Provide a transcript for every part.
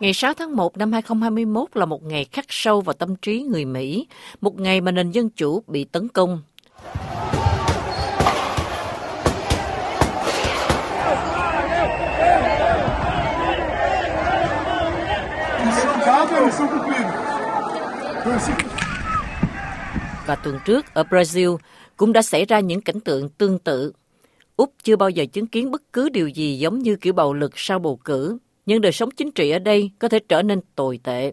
Ngày 6 tháng 1 năm 2021 là một ngày khắc sâu vào tâm trí người Mỹ, một ngày mà nền dân chủ bị tấn công. Và tuần trước ở Brazil cũng đã xảy ra những cảnh tượng tương tự. Úc chưa bao giờ chứng kiến bất cứ điều gì giống như kiểu bạo lực sau bầu cử nhưng đời sống chính trị ở đây có thể trở nên tồi tệ.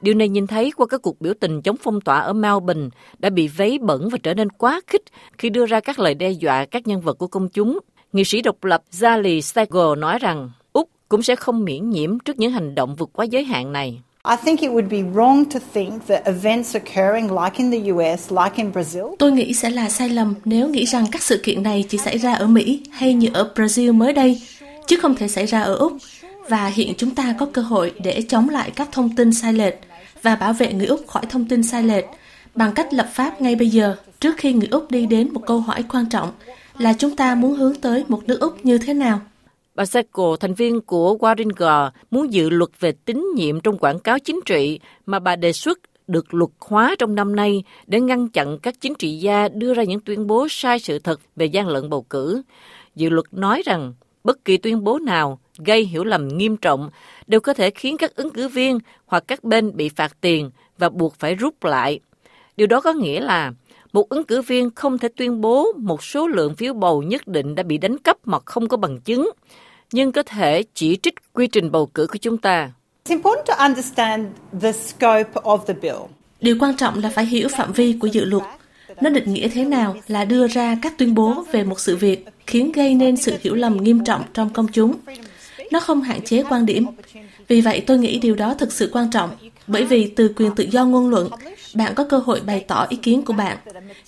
Điều này nhìn thấy qua các cuộc biểu tình chống phong tỏa ở Melbourne đã bị vấy bẩn và trở nên quá khích khi đưa ra các lời đe dọa các nhân vật của công chúng Nghị sĩ độc lập Zali Steggall nói rằng Úc cũng sẽ không miễn nhiễm trước những hành động vượt quá giới hạn này. Tôi nghĩ sẽ là sai lầm nếu nghĩ rằng các sự kiện này chỉ xảy ra ở Mỹ hay như ở Brazil mới đây, chứ không thể xảy ra ở Úc. Và hiện chúng ta có cơ hội để chống lại các thông tin sai lệch và bảo vệ người Úc khỏi thông tin sai lệch bằng cách lập pháp ngay bây giờ trước khi người Úc đi đến một câu hỏi quan trọng là chúng ta muốn hướng tới một nước Úc như thế nào. Bà Seko, thành viên của Warringer, muốn dự luật về tín nhiệm trong quảng cáo chính trị mà bà đề xuất được luật hóa trong năm nay để ngăn chặn các chính trị gia đưa ra những tuyên bố sai sự thật về gian lận bầu cử. Dự luật nói rằng bất kỳ tuyên bố nào gây hiểu lầm nghiêm trọng đều có thể khiến các ứng cử viên hoặc các bên bị phạt tiền và buộc phải rút lại. Điều đó có nghĩa là một ứng cử viên không thể tuyên bố một số lượng phiếu bầu nhất định đã bị đánh cắp mà không có bằng chứng, nhưng có thể chỉ trích quy trình bầu cử của chúng ta. Điều quan trọng là phải hiểu phạm vi của dự luật. Nó định nghĩa thế nào là đưa ra các tuyên bố về một sự việc khiến gây nên sự hiểu lầm nghiêm trọng trong công chúng. Nó không hạn chế quan điểm. Vì vậy tôi nghĩ điều đó thực sự quan trọng, bởi vì từ quyền tự do ngôn luận, bạn có cơ hội bày tỏ ý kiến của bạn,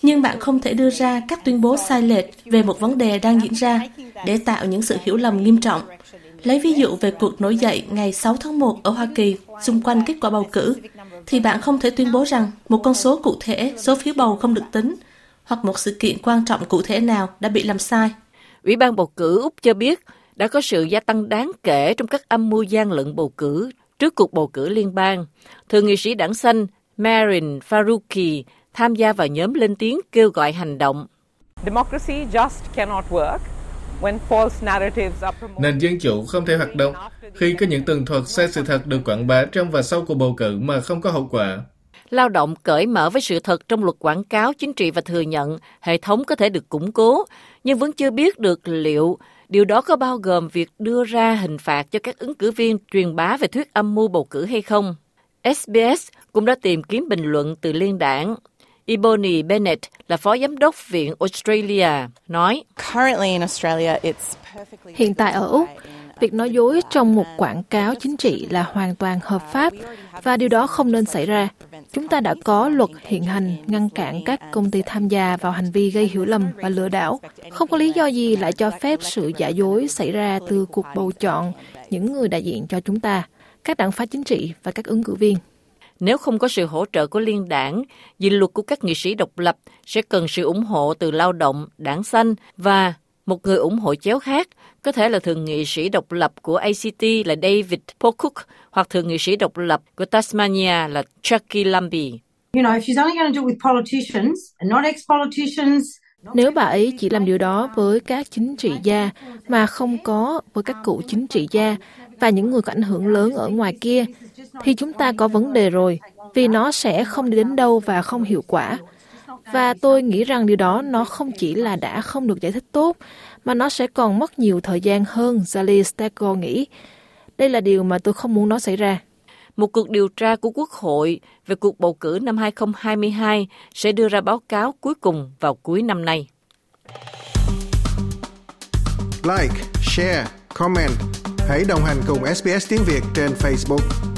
nhưng bạn không thể đưa ra các tuyên bố sai lệch về một vấn đề đang diễn ra để tạo những sự hiểu lầm nghiêm trọng. Lấy ví dụ về cuộc nổi dậy ngày 6 tháng 1 ở Hoa Kỳ xung quanh kết quả bầu cử, thì bạn không thể tuyên bố rằng một con số cụ thể, số phiếu bầu không được tính, hoặc một sự kiện quan trọng cụ thể nào đã bị làm sai. Ủy ban bầu cử Úc cho biết đã có sự gia tăng đáng kể trong các âm mưu gian lận bầu cử trước cuộc bầu cử liên bang. Thượng nghị sĩ đảng xanh Marin Faruqi tham gia vào nhóm lên tiếng kêu gọi hành động. Nền dân chủ không thể hoạt động khi có những tường thuật sai sự thật được quảng bá trong và sau cuộc bầu cử mà không có hậu quả. Lao động cởi mở với sự thật trong luật quảng cáo chính trị và thừa nhận hệ thống có thể được củng cố, nhưng vẫn chưa biết được liệu điều đó có bao gồm việc đưa ra hình phạt cho các ứng cử viên truyền bá về thuyết âm mưu bầu cử hay không. SBS cũng đã tìm kiếm bình luận từ liên đảng. Ebony Bennett là phó giám đốc Viện Australia, nói Hiện tại ở Úc, việc nói dối trong một quảng cáo chính trị là hoàn toàn hợp pháp và điều đó không nên xảy ra. Chúng ta đã có luật hiện hành ngăn cản các công ty tham gia vào hành vi gây hiểu lầm và lừa đảo. Không có lý do gì lại cho phép sự giả dối xảy ra từ cuộc bầu chọn những người đại diện cho chúng ta, các đảng phái chính trị và các ứng cử viên. Nếu không có sự hỗ trợ của liên đảng, dự luật của các nghị sĩ độc lập sẽ cần sự ủng hộ từ lao động, đảng xanh và một người ủng hộ chéo khác, có thể là thượng nghị sĩ độc lập của ACT là David Pocock hoặc thượng nghị sĩ độc lập của Tasmania là Chucky Lambie. Nếu bà ấy chỉ làm điều đó với các chính trị gia mà không có với các cựu chính trị gia và những người có ảnh hưởng lớn ở ngoài kia, thì chúng ta có vấn đề rồi, vì nó sẽ không đi đến đâu và không hiệu quả. Và tôi nghĩ rằng điều đó nó không chỉ là đã không được giải thích tốt, mà nó sẽ còn mất nhiều thời gian hơn, Zali Stego nghĩ. Đây là điều mà tôi không muốn nó xảy ra. Một cuộc điều tra của Quốc hội về cuộc bầu cử năm 2022 sẽ đưa ra báo cáo cuối cùng vào cuối năm nay. Like, share, comment. Hãy đồng hành cùng SBS tiếng Việt trên Facebook.